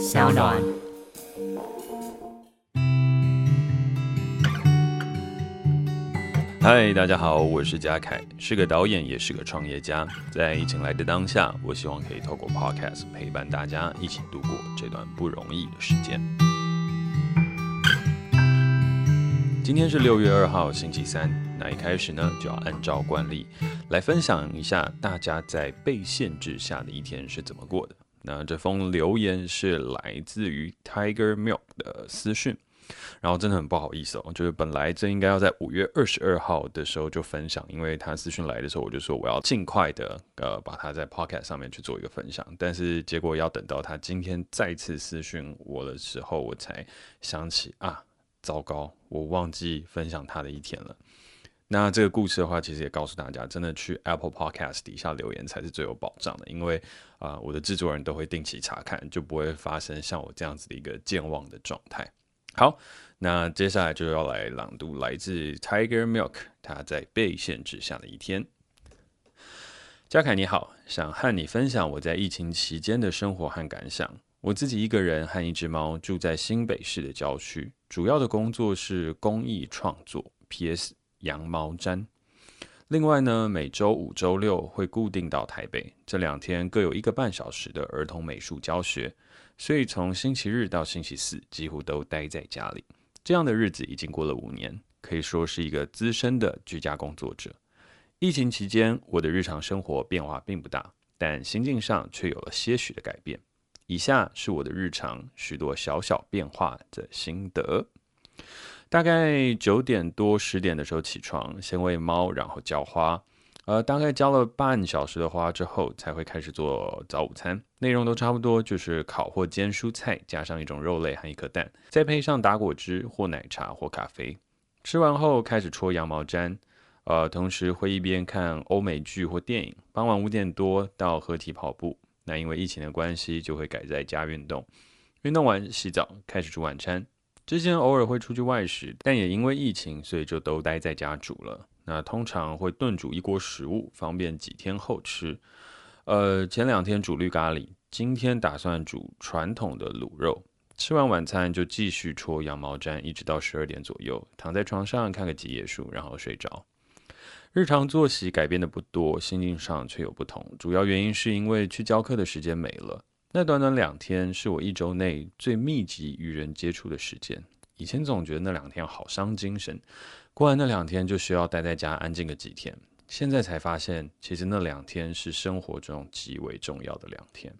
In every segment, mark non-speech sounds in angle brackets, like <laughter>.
小暖。嗨，大家好，我是嘉凯，是个导演，也是个创业家。在疫情来的当下，我希望可以透过 Podcast 陪伴大家一起度过这段不容易的时间。今天是六月二号，星期三。那一开始呢，就要按照惯例来分享一下大家在被限制下的一天是怎么过的。那这封留言是来自于 Tiger Milk 的私讯。然后真的很不好意思哦，就是本来这应该要在五月二十二号的时候就分享，因为他私讯来的时候，我就说我要尽快的呃把它在 Podcast 上面去做一个分享，但是结果要等到他今天再次私讯我的时候，我才想起啊，糟糕，我忘记分享他的一天了。那这个故事的话，其实也告诉大家，真的去 Apple Podcast 底下留言才是最有保障的，因为啊、我的制作人都会定期查看，就不会发生像我这样子的一个健忘的状态。好，那接下来就要来朗读来自 Tiger Milk 他在被限制下的一天。嘉凯你好，想和你分享我在疫情期间的生活和感想。我自己一个人和一只猫住在新北市的郊区，主要的工作是公益创作。P.S. 羊毛毡。另外呢，每周五、周六会固定到台北，这两天各有一个半小时的儿童美术教学。所以从星期日到星期四几乎都待在家里，这样的日子已经过了五年，可以说是一个资深的居家工作者。疫情期间，我的日常生活变化并不大，但心境上却有了些许的改变。以下是我的日常许多小小变化的心得。大概九点多十点的时候起床，先喂猫，然后浇花。呃，大概浇了半小时的花之后，才会开始做早午餐。内容都差不多，就是烤或煎蔬菜，加上一种肉类和一颗蛋，再配上打果汁或奶茶或咖啡。吃完后开始搓羊毛毡，呃，同时会一边看欧美剧或电影。傍晚五点多到合体跑步。那因为疫情的关系，就会改在家运动。运动完洗澡，开始煮晚餐。之前偶尔会出去外食，但也因为疫情，所以就都待在家煮了。那通常会炖煮一锅食物，方便几天后吃。呃，前两天煮绿咖喱，今天打算煮传统的卤肉。吃完晚餐就继续戳羊毛毡，一直到十二点左右，躺在床上看个几页书，然后睡着。日常作息改变的不多，心境上却有不同。主要原因是因为去教课的时间没了。那短短两天是我一周内最密集与人接触的时间。以前总觉得那两天好伤精神。过完那两天就需要待在家安静个几天，现在才发现，其实那两天是生活中极为重要的两天。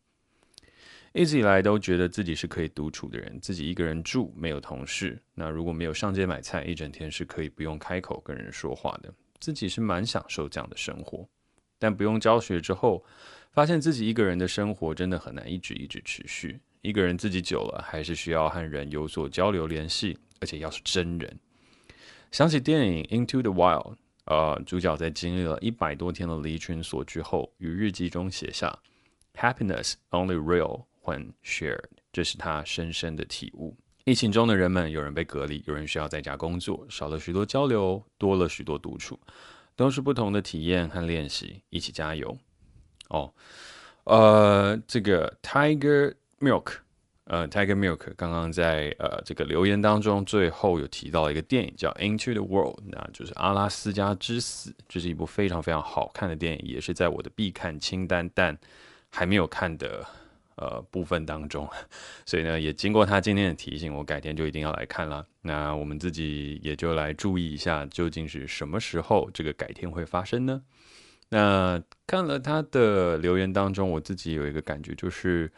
一直以来都觉得自己是可以独处的人，自己一个人住，没有同事。那如果没有上街买菜，一整天是可以不用开口跟人说话的，自己是蛮享受这样的生活。但不用教学之后，发现自己一个人的生活真的很难一直一直持续。一个人自己久了，还是需要和人有所交流联系，而且要是真人。想起电影《Into the Wild》，呃，主角在经历了一百多天的离群索居后，于日记中写下：“Happiness only real when shared。”这是他深深的体悟。疫情中的人们，有人被隔离，有人需要在家工作，少了许多交流，多了许多独处，都是不同的体验和练习。一起加油！哦，呃，这个 Tiger Milk。呃，Tiger Milk 刚刚在呃这个留言当中最后有提到一个电影叫《Into the World》，那就是《阿拉斯加之死》，这是一部非常非常好看的电影，也是在我的必看清单，但还没有看的呃部分当中，<laughs> 所以呢，也经过他今天的提醒，我改天就一定要来看了。那我们自己也就来注意一下，究竟是什么时候这个改天会发生呢？那看了他的留言当中，我自己有一个感觉就是。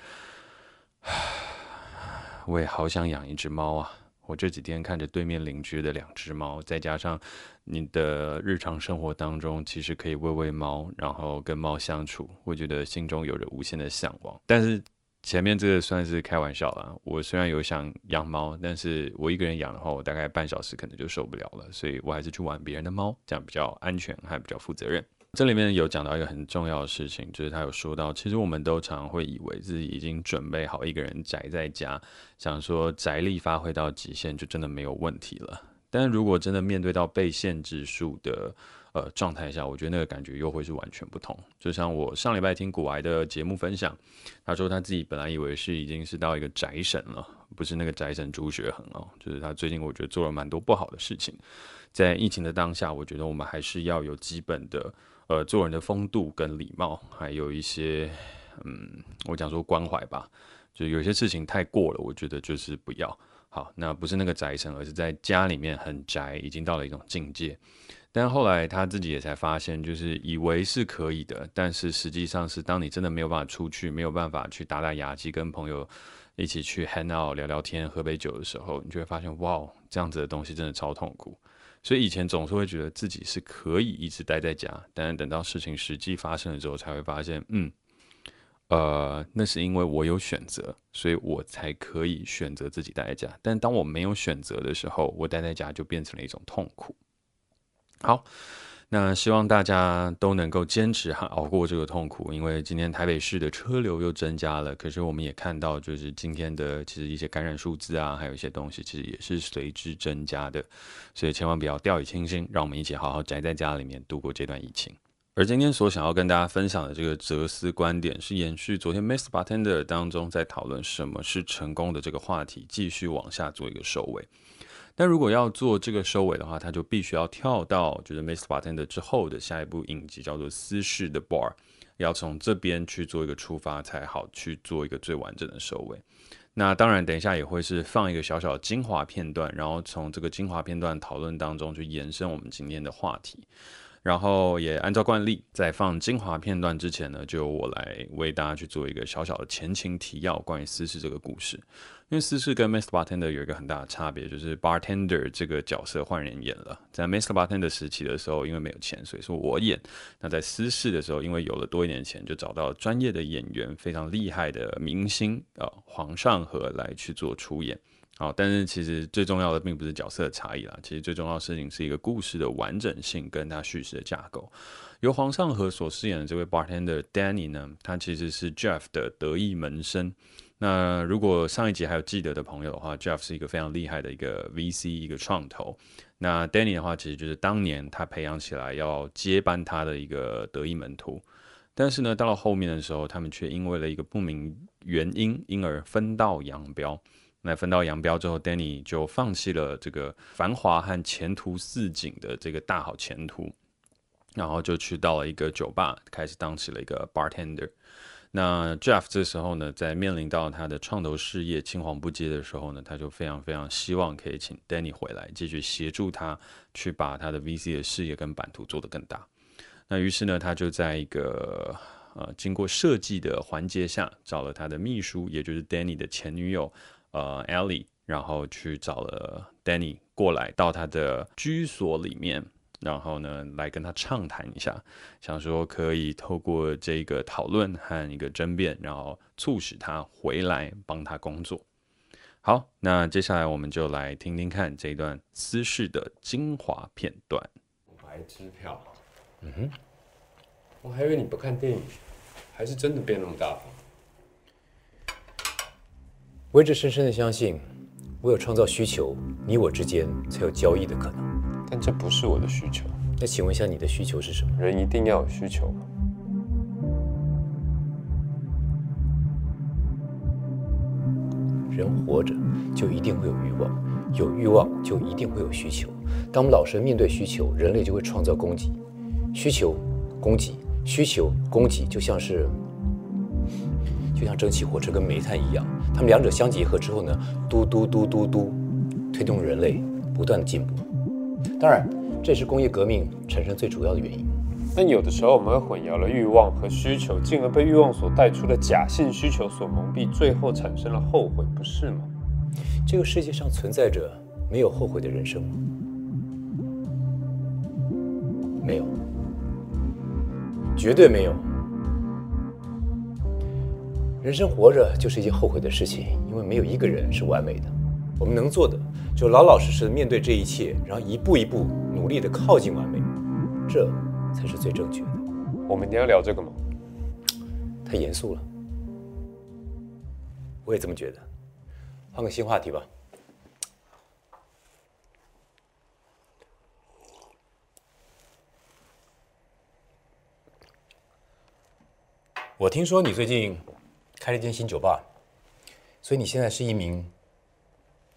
我也好想养一只猫啊！我这几天看着对面邻居的两只猫，再加上你的日常生活当中，其实可以喂喂猫，然后跟猫相处，我觉得心中有着无限的向往。但是前面这个算是开玩笑了。我虽然有想养猫，但是我一个人养的话，我大概半小时可能就受不了了，所以我还是去玩别人的猫，这样比较安全，还比较负责任。这里面有讲到一个很重要的事情，就是他有说到，其实我们都常会以为自己已经准备好一个人宅在家，想说宅力发挥到极限就真的没有问题了。但如果真的面对到被限制数的呃状态下，我觉得那个感觉又会是完全不同。就像我上礼拜听古癌的节目分享，他说他自己本来以为是已经是到一个宅神了，不是那个宅神朱学恒哦，就是他最近我觉得做了蛮多不好的事情。在疫情的当下，我觉得我们还是要有基本的呃做人的风度跟礼貌，还有一些嗯，我讲说关怀吧。就有些事情太过了，我觉得就是不要。好，那不是那个宅神，而是在家里面很宅，已经到了一种境界。但后来他自己也才发现，就是以为是可以的，但是实际上是当你真的没有办法出去，没有办法去打打牙祭，跟朋友一起去 hang out 聊聊天、喝杯酒的时候，你就会发现，哇，这样子的东西真的超痛苦。所以以前总是会觉得自己是可以一直待在家，但是等到事情实际发生了之后，才会发现，嗯。呃，那是因为我有选择，所以我才可以选择自己待在家。但当我没有选择的时候，我待在家就变成了一种痛苦。好，那希望大家都能够坚持和熬过这个痛苦。因为今天台北市的车流又增加了，可是我们也看到，就是今天的其实一些感染数字啊，还有一些东西，其实也是随之增加的。所以千万不要掉以轻心，让我们一起好好宅在家里面度过这段疫情。而今天所想要跟大家分享的这个哲思观点，是延续昨天《Miss Bartender》当中在讨论什么是成功的这个话题，继续往下做一个收尾。但如果要做这个收尾的话，他就必须要跳到就是《Mr. Bartender》之后的下一部影集，叫做《私事的 Bar》，要从这边去做一个出发，才好去做一个最完整的收尾。那当然，等一下也会是放一个小小的精华片段，然后从这个精华片段讨论当中去延伸我们今天的话题。然后也按照惯例，在放精华片段之前呢，就由我来为大家去做一个小小的前情提要，关于私事这个故事。因为私事跟 Mr. Bartender 有一个很大的差别，就是 Bartender 这个角色换人演了。在 Mr. Bartender 时期的时候，因为没有钱，所以说我演。那在私事的时候，因为有了多一点钱，就找到专业的演员，非常厉害的明星啊，黄尚禾来去做出演。好，但是其实最重要的并不是角色的差异啦，其实最重要的事情是一个故事的完整性跟它叙事的架构。由黄尚和所饰演的这位 bartender Danny 呢，他其实是 Jeff 的得意门生。那如果上一集还有记得的朋友的话，Jeff 是一个非常厉害的一个 VC 一个创投。那 Danny 的话，其实就是当年他培养起来要接班他的一个得意门徒。但是呢，到了后面的时候，他们却因为了一个不明原因，因而分道扬镳。那分道扬镳之后，Danny 就放弃了这个繁华和前途似锦的这个大好前途，然后就去到了一个酒吧，开始当起了一个 bartender。那 Jeff 这时候呢，在面临到他的创投事业青黄不接的时候呢，他就非常非常希望可以请 Danny 回来，继续协助他去把他的 VC 的事业跟版图做得更大。那于是呢，他就在一个呃经过设计的环节下，找了他的秘书，也就是 Danny 的前女友。呃，Ellie，然后去找了 Danny 过来到他的居所里面，然后呢，来跟他畅谈一下，想说可以透过这个讨论和一个争辩，然后促使他回来帮他工作。好，那接下来我们就来听听看这一段私事的精华片段。白支票，嗯哼，我还以为你不看电影，还是真的变那么大方。我一直深深的相信，唯有创造需求，你我之间才有交易的可能。但这不是我的需求。那请问一下，你的需求是什么？人一定要有需求吗？人活着就一定会有欲望，有欲望就一定会有需求。当我们老是面对需求，人类就会创造供给。需求、供给、需求、供给，就像是。就像蒸汽火车跟煤炭一样，它们两者相结合之后呢，嘟嘟嘟嘟嘟，推动人类不断的进步。当然，这是工业革命产生最主要的原因。但有的时候我们会混淆了欲望和需求，进而被欲望所带出的假性需求所蒙蔽，最后产生了后悔，不是吗？这个世界上存在着没有后悔的人生吗？没有，绝对没有。人生活着就是一件后悔的事情因为没有一个人是完美的。我们能做的就老老实实的面对这一切然后一步一步努力的靠近完美这才是最正确的。我们一定要聊这个吗？太严肃了。我也这么觉得。换个新话题吧。我听说你最近开了一间新酒吧，所以你现在是一名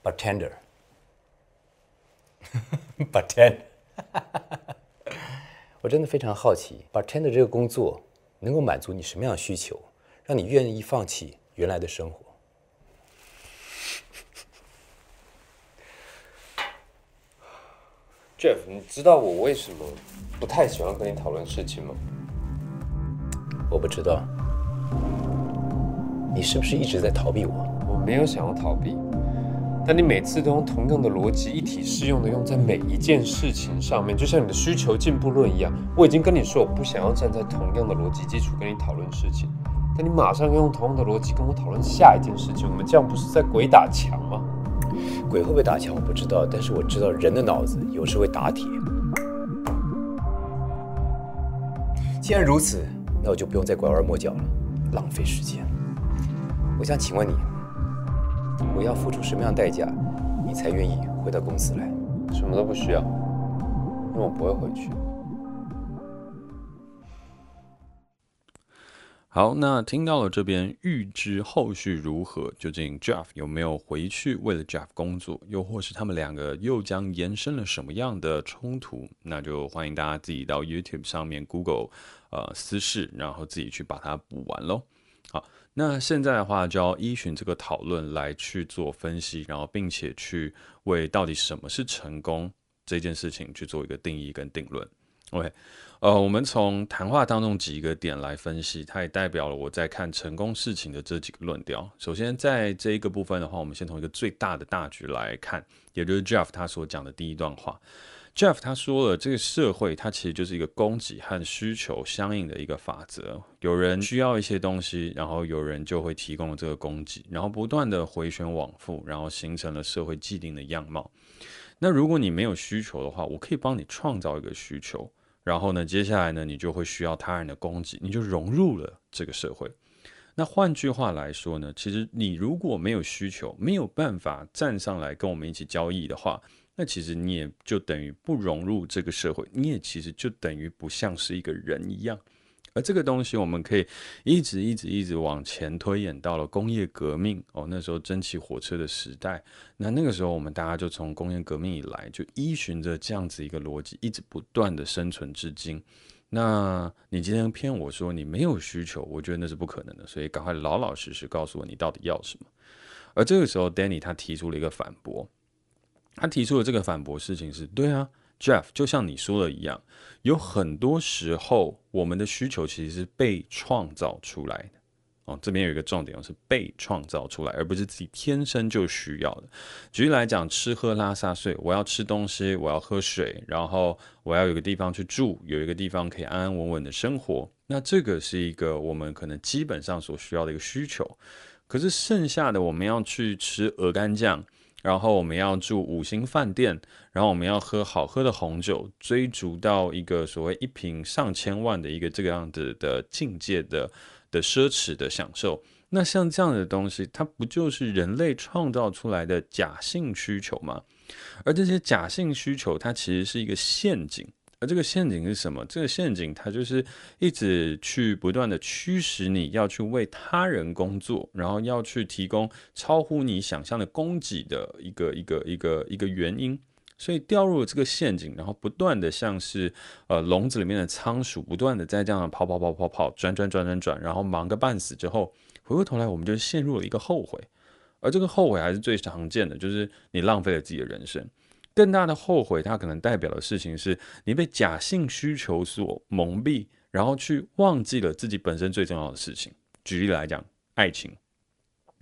bartender。<laughs> bartender，<laughs> 我真的非常好奇，bartender 这个工作能够满足你什么样的需求，让你愿意放弃原来的生活？Jeff，你知道我为什么不太喜欢跟你讨论事情吗？我不知道，你是不是一直在逃避我？我没有想要逃避，但你每次都用同样的逻辑一体适用的用在每一件事情上面，就像你的需求进步论一样。我已经跟你说，我不想要站在同样的逻辑基础跟你讨论事情，但你马上用同样的逻辑跟我讨论下一件事情，我们这样不是在鬼打墙吗？鬼会不会打墙我不知道，但是我知道人的脑子有时会打铁。既然如此。那我就不用再拐弯抹角了，浪费时间。我想请问你，我要付出什么样的代价，你才愿意回到公司来？什么都不需要，因为我不会回去。好，那听到了这边，预知后续如何，究竟 Jeff 有没有回去为了 Jeff 工作，又或是他们两个又将延伸了什么样的冲突？那就欢迎大家自己到 YouTube 上面 Google。呃，私事，然后自己去把它补完喽。好，那现在的话就要依循这个讨论来去做分析，然后并且去为到底什么是成功这件事情去做一个定义跟定论。OK，呃，我们从谈话当中几个点来分析，它也代表了我在看成功事情的这几个论调。首先，在这一个部分的话，我们先从一个最大的大局来看，也就是 Jeff 他所讲的第一段话。Jeff 他说了，这个社会它其实就是一个供给和需求相应的一个法则。有人需要一些东西，然后有人就会提供这个供给，然后不断的回旋往复，然后形成了社会既定的样貌。那如果你没有需求的话，我可以帮你创造一个需求，然后呢，接下来呢，你就会需要他人的供给，你就融入了这个社会。那换句话来说呢，其实你如果没有需求，没有办法站上来跟我们一起交易的话。那其实你也就等于不融入这个社会，你也其实就等于不像是一个人一样。而这个东西，我们可以一直一直一直往前推演到了工业革命哦，那时候蒸汽火车的时代。那那个时候，我们大家就从工业革命以来，就依循着这样子一个逻辑，一直不断的生存至今。那你今天骗我说你没有需求，我觉得那是不可能的，所以赶快老老实实告诉我你到底要什么。而这个时候，Danny 他提出了一个反驳。他提出的这个反驳事情是对啊，Jeff，就像你说的一样，有很多时候我们的需求其实是被创造出来的。哦，这边有一个重点，是被创造出来，而不是自己天生就需要的。举例来讲，吃喝拉撒睡，我要吃东西，我要喝水，然后我要有个地方去住，有一个地方可以安安稳稳的生活。那这个是一个我们可能基本上所需要的一个需求。可是剩下的，我们要去吃鹅肝酱。然后我们要住五星饭店，然后我们要喝好喝的红酒，追逐到一个所谓一瓶上千万的一个这个样子的境界的的奢侈的享受。那像这样的东西，它不就是人类创造出来的假性需求吗？而这些假性需求，它其实是一个陷阱。这个陷阱是什么？这个陷阱它就是一直去不断的驱使你要去为他人工作，然后要去提供超乎你想象的供给的一个一个一个一个原因。所以掉入了这个陷阱，然后不断的像是呃笼子里面的仓鼠，不断的在这样跑跑跑跑跑转转转转转，然后忙个半死之后，回过头来我们就陷入了一个后悔。而这个后悔还是最常见的，就是你浪费了自己的人生。更大的后悔，它可能代表的事情是你被假性需求所蒙蔽，然后去忘记了自己本身最重要的事情。举例来讲，爱情；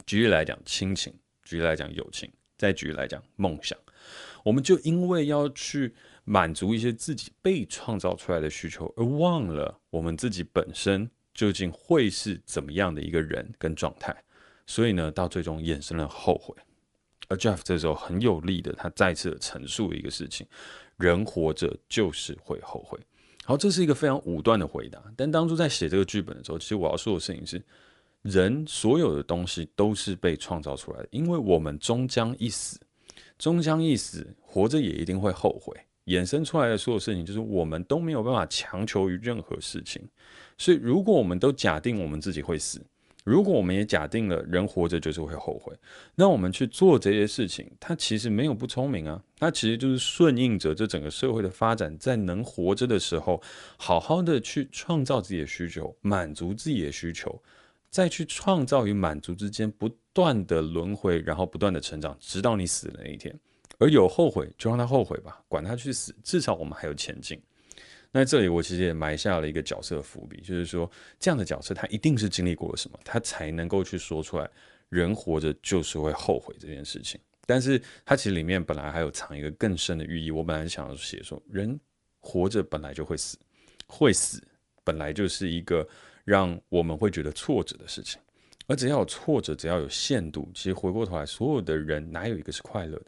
举例来讲，亲情；举例来讲，友情；再举例来讲，梦想。我们就因为要去满足一些自己被创造出来的需求，而忘了我们自己本身究竟会是怎么样的一个人跟状态。所以呢，到最终衍生了后悔。而 Jeff 这时候很有力的，他再次的陈述一个事情：人活着就是会后悔。好，这是一个非常武断的回答。但当初在写这个剧本的时候，其实我要说的事情是：人所有的东西都是被创造出来的，因为我们终将一死，终将一死，活着也一定会后悔。衍生出来的所有事情，就是我们都没有办法强求于任何事情。所以，如果我们都假定我们自己会死，如果我们也假定了人活着就是会后悔，那我们去做这些事情，它其实没有不聪明啊，它其实就是顺应着这整个社会的发展，在能活着的时候，好好的去创造自己的需求，满足自己的需求，再去创造与满足之间不断的轮回，然后不断的成长，直到你死的那一天。而有后悔就让他后悔吧，管他去死，至少我们还有前进。那这里我其实也埋下了一个角色伏笔，就是说这样的角色他一定是经历过了什么，他才能够去说出来，人活着就是会后悔这件事情。但是他其实里面本来还有藏一个更深的寓意，我本来想要写说，人活着本来就会死，会死本来就是一个让我们会觉得挫折的事情，而只要有挫折，只要有限度，其实回过头来，所有的人哪有一个是快乐的？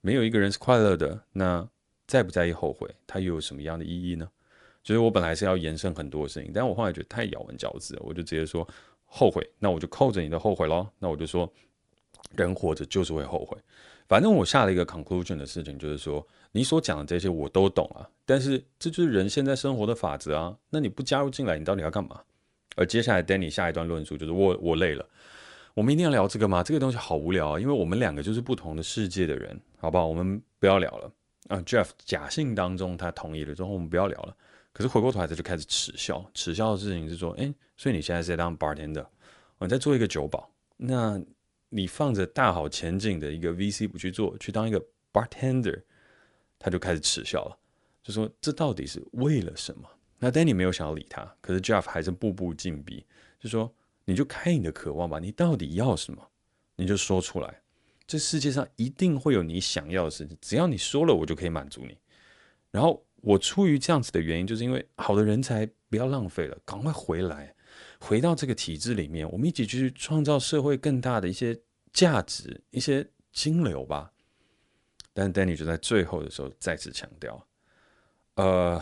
没有一个人是快乐的，那在不在意后悔，它又有什么样的意义呢？就是我本来是要延伸很多的事情，但我后来觉得太咬文嚼字了，我就直接说后悔，那我就扣着你的后悔咯。那我就说，人活着就是会后悔。反正我下了一个 conclusion 的事情，就是说你所讲的这些我都懂啊，但是这就是人现在生活的法则啊。那你不加入进来，你到底要干嘛？而接下来 Danny 下一段论述就是我我累了。我们一定要聊这个吗？这个东西好无聊啊，因为我们两个就是不同的世界的人，好不好？我们不要聊了啊。Jeff 假性当中他同意了之后，我们不要聊了。可是回过头来他就开始耻笑，耻笑的事情是说，哎，所以你现在是在当 bartender，你在做一个酒保，那你放着大好前景的一个 VC 不去做，去当一个 bartender，他就开始耻笑了，就说这到底是为了什么？那 Danny 没有想要理他，可是 Jeff 还是步步进逼，就说。你就开你的渴望吧，你到底要什么，你就说出来。这世界上一定会有你想要的事情，只要你说了，我就可以满足你。然后我出于这样子的原因，就是因为好的人才不要浪费了，赶快回来，回到这个体制里面，我们一起去创造社会更大的一些价值、一些金流吧。但 Danny 就在最后的时候再次强调，呃。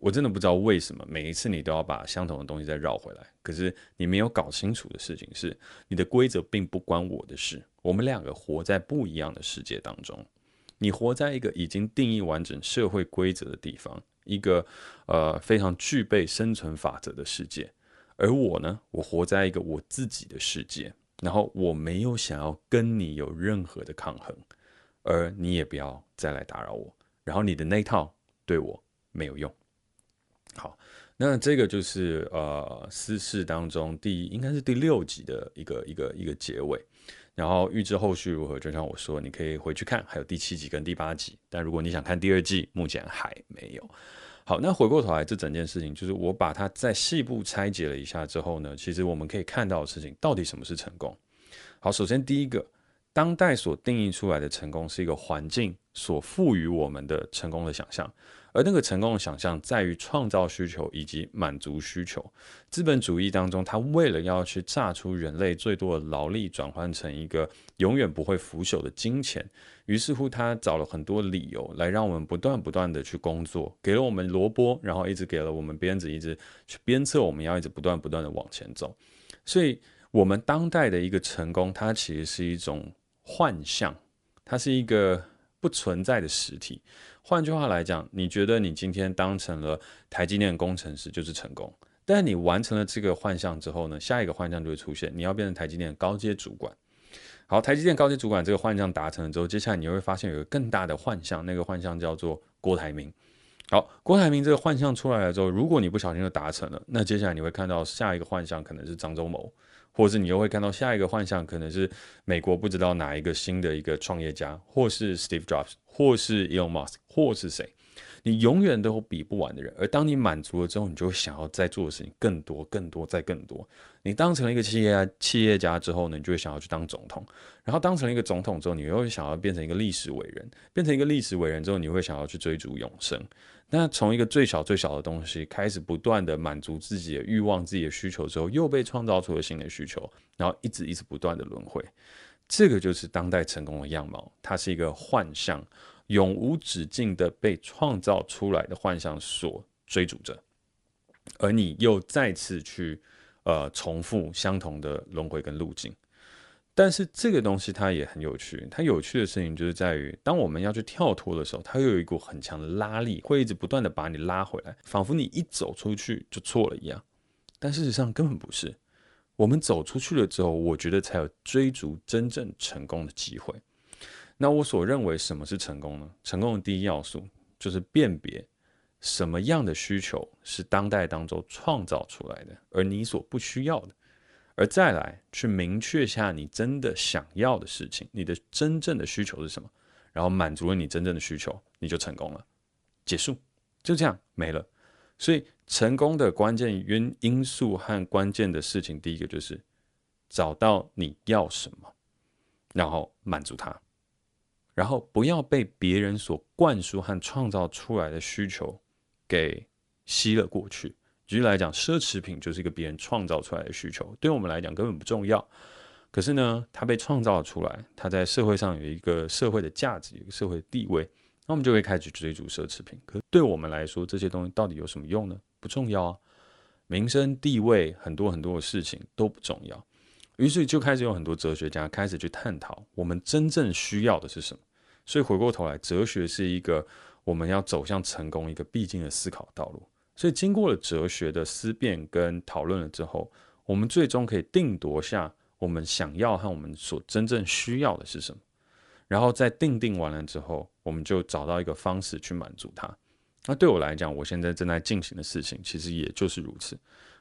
我真的不知道为什么每一次你都要把相同的东西再绕回来。可是你没有搞清楚的事情是，你的规则并不关我的事。我们两个活在不一样的世界当中。你活在一个已经定义完整社会规则的地方，一个呃非常具备生存法则的世界。而我呢，我活在一个我自己的世界。然后我没有想要跟你有任何的抗衡，而你也不要再来打扰我。然后你的那套对我没有用。好，那这个就是呃，私事当中第应该是第六集的一个一个一个结尾。然后预知后续如何，就像我说，你可以回去看，还有第七集跟第八集。但如果你想看第二季，目前还没有。好，那回过头来，这整件事情就是我把它再细部拆解了一下之后呢，其实我们可以看到的事情，到底什么是成功？好，首先第一个，当代所定义出来的成功是一个环境所赋予我们的成功的想象。而那个成功的想象在于创造需求以及满足需求。资本主义当中，他为了要去榨出人类最多的劳力，转换成一个永远不会腐朽的金钱，于是乎他找了很多理由来让我们不断不断的去工作，给了我们萝卜，然后一直给了我们鞭子，一直去鞭策我们要一直不断不断的往前走。所以，我们当代的一个成功，它其实是一种幻象，它是一个不存在的实体。换句话来讲，你觉得你今天当成了台积电工程师就是成功，但你完成了这个幻象之后呢，下一个幻象就会出现，你要变成台积电高阶主管。好，台积电高阶主管这个幻象达成了之后，接下来你会发现有个更大的幻象，那个幻象叫做郭台铭。好，郭台铭这个幻象出来了之后，如果你不小心就达成了，那接下来你会看到下一个幻象可能是张忠谋。或是你又会看到下一个幻象，可能是美国不知道哪一个新的一个创业家，或是 Steve Jobs，或是 Elon Musk，或是谁，你永远都比不完的人。而当你满足了之后，你就会想要再做的事情更多、更多、再更多。你当成了一个企业家，企业家之后呢，你就会想要去当总统。然后当成了一个总统之后，你又会想要变成一个历史伟人。变成一个历史伟人之后，你会想要去追逐永生。那从一个最小最小的东西开始，不断的满足自己的欲望、自己的需求之后，又被创造出了新的需求，然后一直一直不断的轮回。这个就是当代成功的样貌，它是一个幻象，永无止境的被创造出来的幻象所追逐着，而你又再次去呃重复相同的轮回跟路径。但是这个东西它也很有趣，它有趣的事情就是在于，当我们要去跳脱的时候，它又有一股很强的拉力，会一直不断的把你拉回来，仿佛你一走出去就错了一样。但事实上根本不是，我们走出去了之后，我觉得才有追逐真正成功的机会。那我所认为什么是成功呢？成功的第一要素就是辨别什么样的需求是当代当中创造出来的，而你所不需要的。而再来去明确下你真的想要的事情，你的真正的需求是什么，然后满足了你真正的需求，你就成功了，结束，就这样没了。所以成功的关键因因素和关键的事情，第一个就是找到你要什么，然后满足它，然后不要被别人所灌输和创造出来的需求给吸了过去。举例来讲，奢侈品就是一个别人创造出来的需求，对我们来讲根本不重要。可是呢，它被创造出来，它在社会上有一个社会的价值，一个社会地位，那我们就会开始追逐奢侈品。可是对我们来说，这些东西到底有什么用呢？不重要啊，名声、地位，很多很多的事情都不重要。于是就开始有很多哲学家开始去探讨，我们真正需要的是什么。所以回过头来，哲学是一个我们要走向成功一个必经的思考道路。所以，经过了哲学的思辨跟讨论了之后，我们最终可以定夺下我们想要和我们所真正需要的是什么。然后在定定完了之后，我们就找到一个方式去满足它。那对我来讲，我现在正在进行的事情，其实也就是如此。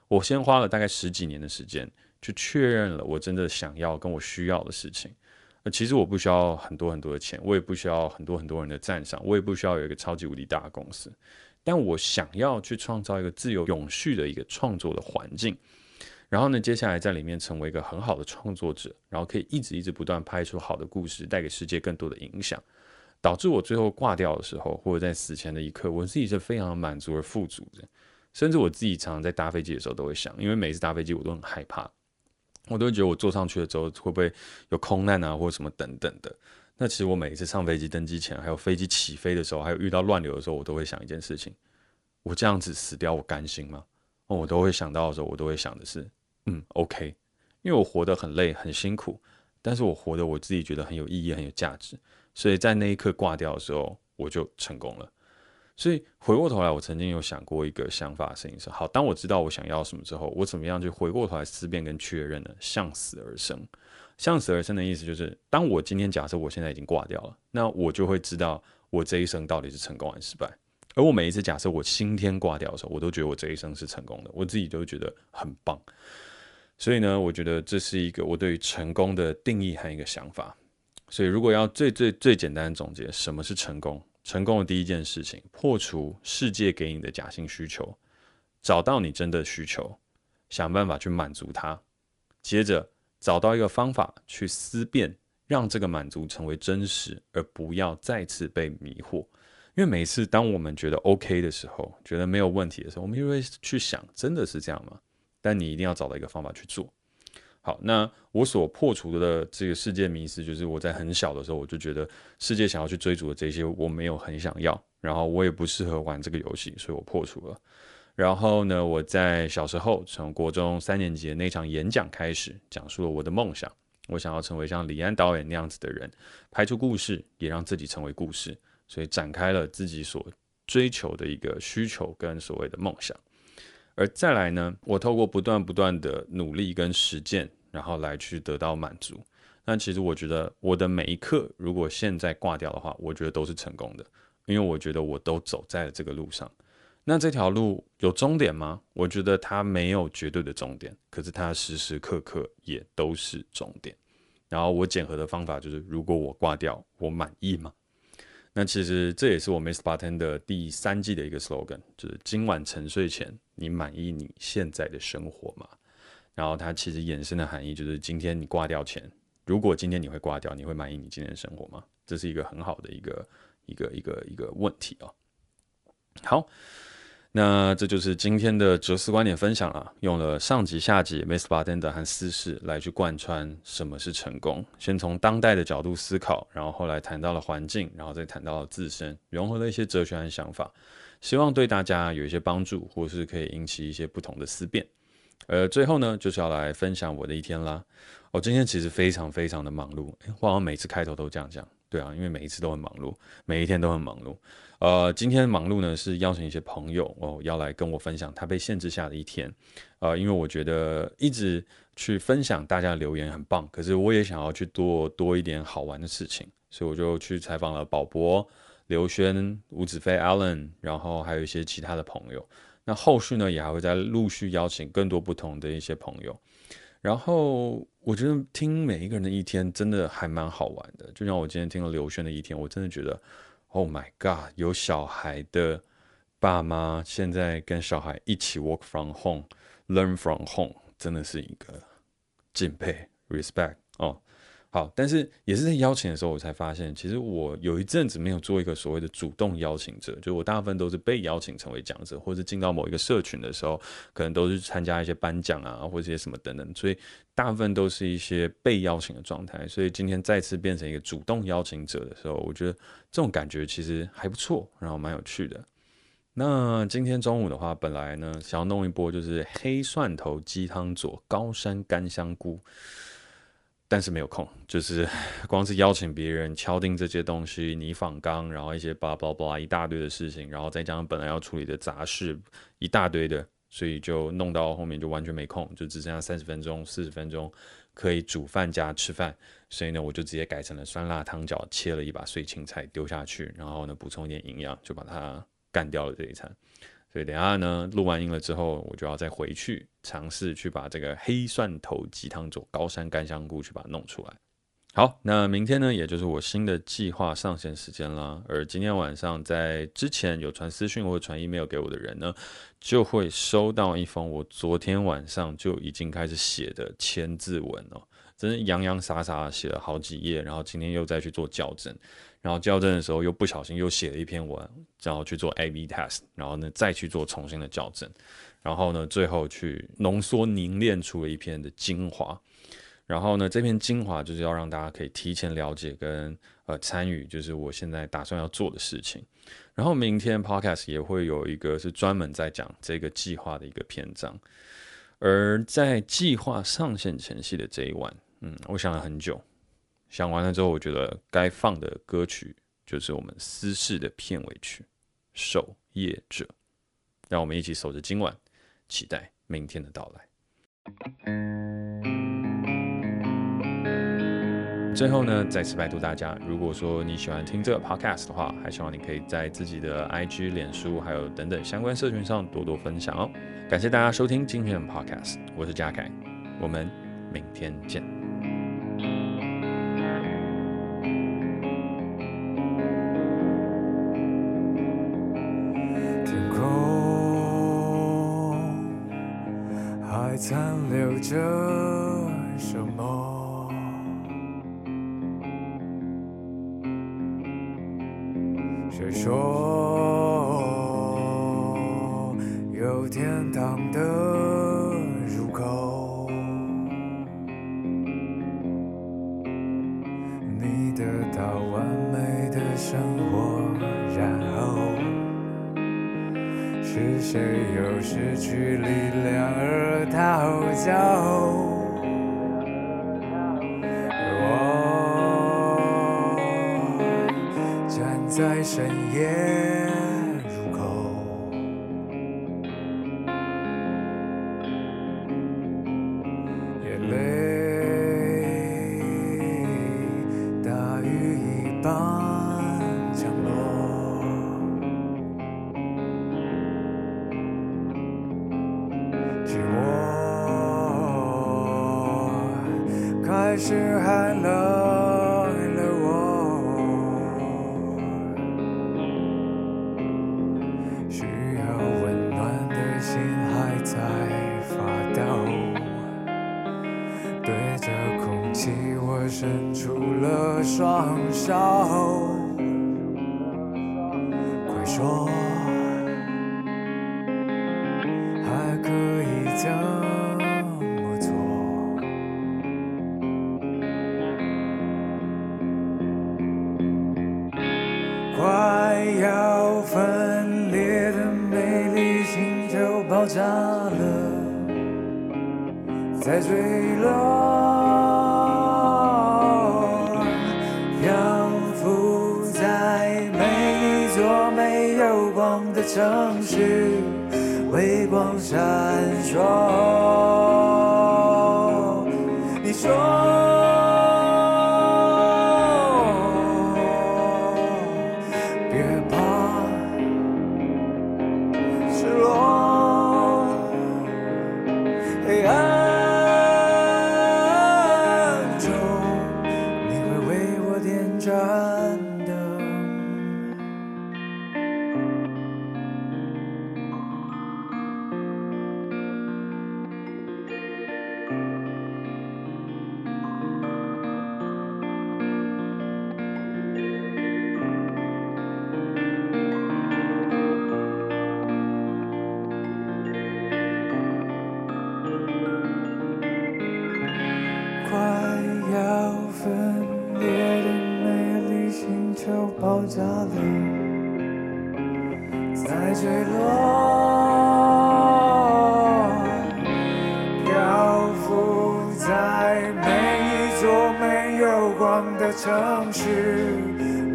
我先花了大概十几年的时间，去确认了我真的想要跟我需要的事情。其实我不需要很多很多的钱，我也不需要很多很多人的赞赏，我也不需要有一个超级无敌大的公司。但我想要去创造一个自由永续的一个创作的环境，然后呢，接下来在里面成为一个很好的创作者，然后可以一直一直不断拍出好的故事，带给世界更多的影响，导致我最后挂掉的时候，或者在死前的一刻，我自己是非常满足而富足的。甚至我自己常常在搭飞机的时候都会想，因为每次搭飞机我都很害怕，我都会觉得我坐上去的时候会不会有空难啊，或者什么等等的。那其实我每一次上飞机登机前，还有飞机起飞的时候，还有遇到乱流的时候，我都会想一件事情：我这样子死掉，我甘心吗？哦，我都会想到的时候，我都会想的是，嗯，OK，因为我活得很累很辛苦，但是我活得我自己觉得很有意义很有价值，所以在那一刻挂掉的时候，我就成功了。所以回过头来，我曾经有想过一个想法的事情是：好，当我知道我想要什么之后，我怎么样去回过头来思辨跟确认呢？向死而生。向死而生的意思就是，当我今天假设我现在已经挂掉了，那我就会知道我这一生到底是成功还是失败。而我每一次假设我今天挂掉的时候，我都觉得我这一生是成功的，我自己都觉得很棒。所以呢，我觉得这是一个我对于成功的定义和一个想法。所以如果要最最最简单的总结，什么是成功？成功的第一件事情，破除世界给你的假性需求，找到你真的需求，想办法去满足它，接着。找到一个方法去思辨，让这个满足成为真实，而不要再次被迷惑。因为每次当我们觉得 OK 的时候，觉得没有问题的时候，我们就会去想，真的是这样吗？但你一定要找到一个方法去做。好，那我所破除的这个世界迷思，就是我在很小的时候，我就觉得世界想要去追逐的这些，我没有很想要，然后我也不适合玩这个游戏，所以我破除了。然后呢，我在小时候从国中三年级那场演讲开始，讲述了我的梦想。我想要成为像李安导演那样子的人，拍出故事，也让自己成为故事，所以展开了自己所追求的一个需求跟所谓的梦想。而再来呢，我透过不断不断的努力跟实践，然后来去得到满足。那其实我觉得我的每一刻，如果现在挂掉的话，我觉得都是成功的，因为我觉得我都走在了这个路上。那这条路有终点吗？我觉得它没有绝对的终点，可是它时时刻刻也都是终点。然后我检核的方法就是，如果我挂掉，我满意吗？那其实这也是我 Mr. Bartender 第三季的一个 slogan，就是今晚沉睡前，你满意你现在的生活吗？然后它其实衍生的含义就是，今天你挂掉前，如果今天你会挂掉，你会满意你今天的生活吗？这是一个很好的一个一个一个一个问题啊。好。那这就是今天的哲思观点分享了，用了上集、下集、Miss Bartender 和私事来去贯穿什么是成功。先从当代的角度思考，然后后来谈到了环境，然后再谈到了自身，融合了一些哲学和想法，希望对大家有一些帮助，或是可以引起一些不同的思辨。呃最后呢，就是要来分享我的一天啦。哦，今天其实非常非常的忙碌，我好像每次开头都这样讲，对啊，因为每一次都很忙碌，每一天都很忙碌。呃，今天忙碌呢是邀请一些朋友哦，要来跟我分享他被限制下的一天。呃，因为我觉得一直去分享大家的留言很棒，可是我也想要去做多，一点好玩的事情，所以我就去采访了宝博、刘轩、吴子飞、Allen，然后还有一些其他的朋友。那后续呢，也还会再陆续邀请更多不同的一些朋友。然后我觉得听每一个人的一天真的还蛮好玩的，就像我今天听了刘轩的一天，我真的觉得，Oh my God，有小孩的爸妈现在跟小孩一起 work from home，learn from home，真的是一个敬佩，respect。好，但是也是在邀请的时候，我才发现，其实我有一阵子没有做一个所谓的主动邀请者，就我大部分都是被邀请成为讲者，或者进到某一个社群的时候，可能都是参加一些颁奖啊，或者一些什么等等，所以大部分都是一些被邀请的状态。所以今天再次变成一个主动邀请者的时候，我觉得这种感觉其实还不错，然后蛮有趣的。那今天中午的话，本来呢想要弄一波就是黑蒜头鸡汤佐高山干香菇。但是没有空，就是 <laughs> 光是邀请别人敲定这些东西，拟访纲，然后一些巴拉巴拉一大堆的事情，然后再加上本来要处理的杂事一大堆的，所以就弄到后面就完全没空，就只剩下三十分钟、四十分钟可以煮饭加吃饭，所以呢，我就直接改成了酸辣汤饺，切了一把碎青菜丢下去，然后呢补充一点营养，就把它干掉了这一餐。所以等下呢，录完音了之后，我就要再回去尝试去把这个黑蒜头鸡汤佐高山干香菇去把它弄出来。好，那明天呢，也就是我新的计划上线时间啦。而今天晚上在之前有传私讯或传 email 给我的人呢，就会收到一封我昨天晚上就已经开始写的千字文哦，真是洋洋洒洒写了好几页，然后今天又再去做校正。然后校正的时候又不小心又写了一篇文，然后去做 A/B test，然后呢再去做重新的校正，然后呢最后去浓缩凝练出了一篇的精华，然后呢这篇精华就是要让大家可以提前了解跟呃参与，就是我现在打算要做的事情。然后明天 Podcast 也会有一个是专门在讲这个计划的一个篇章，而在计划上线前夕的这一晚，嗯，我想了很久。想完了之后，我觉得该放的歌曲就是我们私事的片尾曲《守夜者》，让我们一起守着今晚，期待明天的到来。最后呢，再次拜托大家，如果说你喜欢听这个 podcast 的话，还希望你可以在自己的 IG、脸书还有等等相关社群上多多分享哦。感谢大家收听今天的 podcast，我是嘉凯，我们明天见。谁说有天堂的入口？你得到完美的生活，然后是谁又失去力量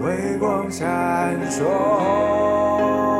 微光闪烁。